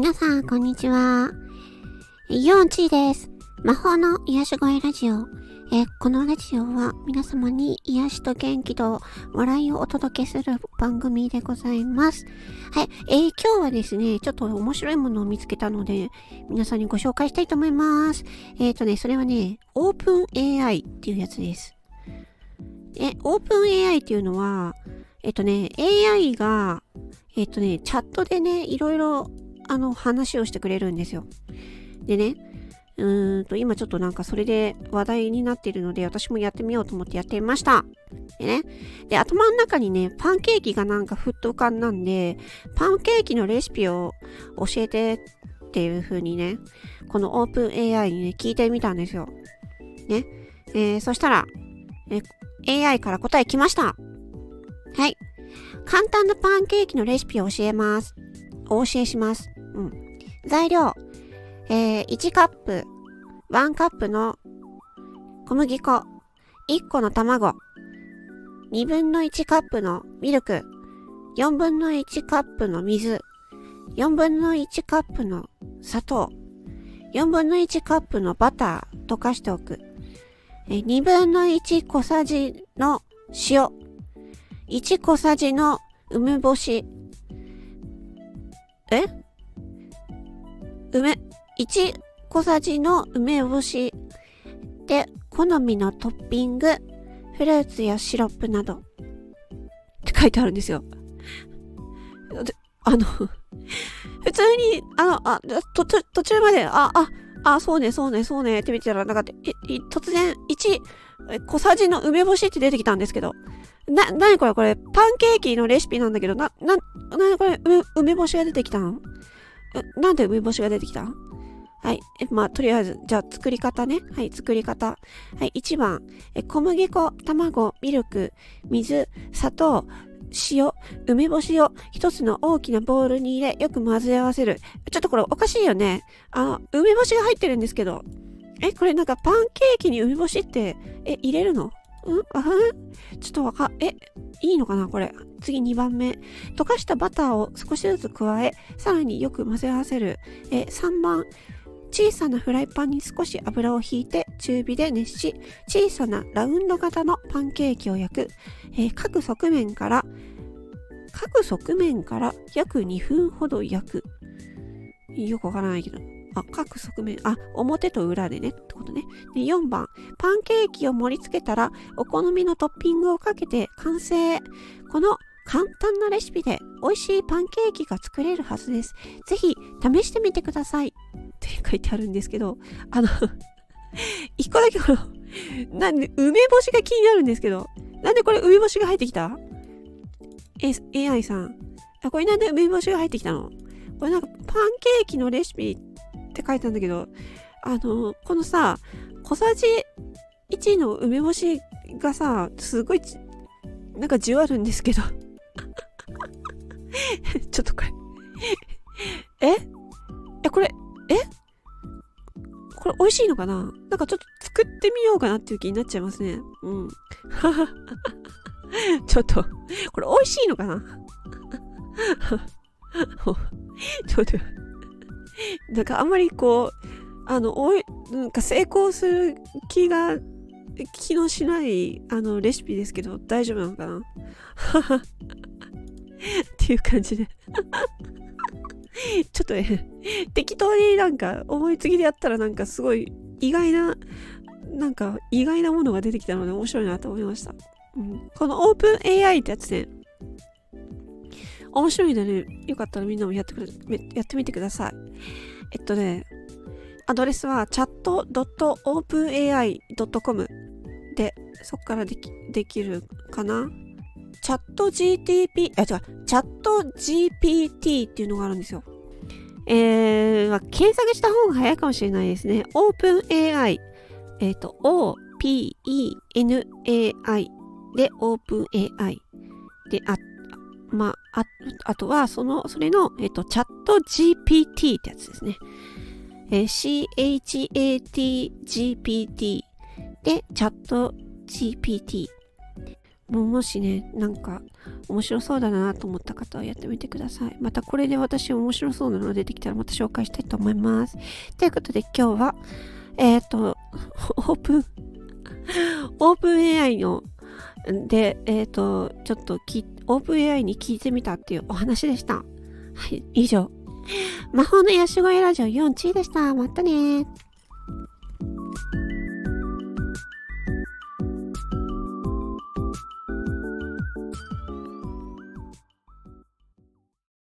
皆さん、こんにちは。ヨンチーです。魔法の癒し声ラジオ。えこのラジオは皆様に癒しと元気と笑いをお届けする番組でございます。はい。えー今日はですね、ちょっと面白いものを見つけたので、皆さんにご紹介したいと思います。えっ、とね、それはね、オープン AI っていうやつです。え、オープン AI っていうのは、えっ、とね、AI が、えっ、とね、チャットでね、いろいろ、あの、話をしてくれるんですよ。でね、うーんと、今ちょっとなんかそれで話題になっているので、私もやってみようと思ってやってみました。でね、で、頭の中にね、パンケーキがなんかふっと浮かんだんで、パンケーキのレシピを教えてっていう風にね、このオープン AI にね、聞いてみたんですよ。ね。えー、そしたら、え AI から答え来ました。はい。簡単なパンケーキのレシピを教えます。お教えします。うん。材料。えー、1カップ、1カップの小麦粉、1個の卵、2分の1カップのミルク、4分の1カップの水、4分の1カップの砂糖、4分の1カップのバター。溶かしておく。2分の1小さじの塩、1小さじの梅干し、え？梅、1小さじの梅干しで、好みのトッピング、フルーツやシロップなど。って書いてあるんですよ。あの、普通に、あの、あ、途中、まで、あ、あ、あ、そうね、そうね、そうね、って見てたら、なんか、い突然、1小さじの梅干しって出てきたんですけど、な、なにこれこれ、パンケーキのレシピなんだけど、な、な、なにこれ、梅、梅干しが出てきたの？えなんで梅干しが出てきた？はい。えまあ、とりあえず、じゃあ、作り方ね。はい、作り方。はい、1番。え小麦粉、卵、ミルク、水、砂糖、塩、梅干しを一つの大きなボウルに入れ、よく混ぜ合わせる。ちょっとこれおかしいよね。あの、梅干しが入ってるんですけど。え、これなんかパンケーキに梅干しって、え、入れるの？ん？ちょっとわか、え、いいのかな？これ。次2番目。溶かしたバターを少しずつ加え、さらによく混ぜ合わせる。え、3番。小さなフライパンに少し油をひいて中火で熱し、小さなラウンド型のパンケーキを焼く。えー各側面から、各側面から約2分ほど焼く。よくわからないけど。あ、各側面、あ、表と裏でね、ってことね。で、4番、パンケーキを盛り付けたら、お好みのトッピングをかけて完成。この簡単なレシピで美味しいパンケーキが作れるはずです。ぜひ試してみてください。って書いてあるんですけど、あの、一個だけこの、なんで、梅干しが気になるんですけど、なんでこれ梅干しが入ってきた、AI さん。あ、これなんで梅干しが入ってきたの？これなんかパンケーキのレシピって書いてあるんだけど、あの、このさ、小さじ1の梅干しがさ、すごい、なんかじわるんですけど。ちょっとこれ。え？え、これ、え？これ美味しいのかな？なんかちょっと作ってみようかなっていう気になっちゃいますね。うん。ちょっと、これ美味しいのかな？ちょっと、なんかあんまりこう、あの、おい、なんか成功する気が、気のしない、あの、レシピですけど、大丈夫なのかな？っていう感じで。ちょっとね、適当になんか思いつきでやったらなんかすごい意外な、なんか意外なものが出てきたので面白いなと思いました。うん、このオープン AI ってやつね、面白いのでね、よかったらみんなもやってくれ、やってみてください。えっとね、アドレスは chat.openai.com で、そこからできできるかな？チャット GTP、あ、違う、チャット GPT っていうのがあるんですよ。えー、まあ検索した方が早いかもしれないですね。OpenAI。えっ、と、O-P-E-N-A-I で OpenAI。で、あっ、まあ、ああとは、その、それの、えっ、と、チャット GPT ってやつですね。えー CHATGPT で、チャット GPT。ももしね、なんか面白そうだなと思った方はやってみてください。またこれで私面白そうなの出てきたらまた紹介したいと思います。ということで今日は、えっ、ー、と、オープン、オープン AI ので、えっ、ー、と、ちょっとき、オーオープン AI に聞いてみたっていうお話でした。はい、以上。魔法のヤシゴエラジオ4チーでした。またね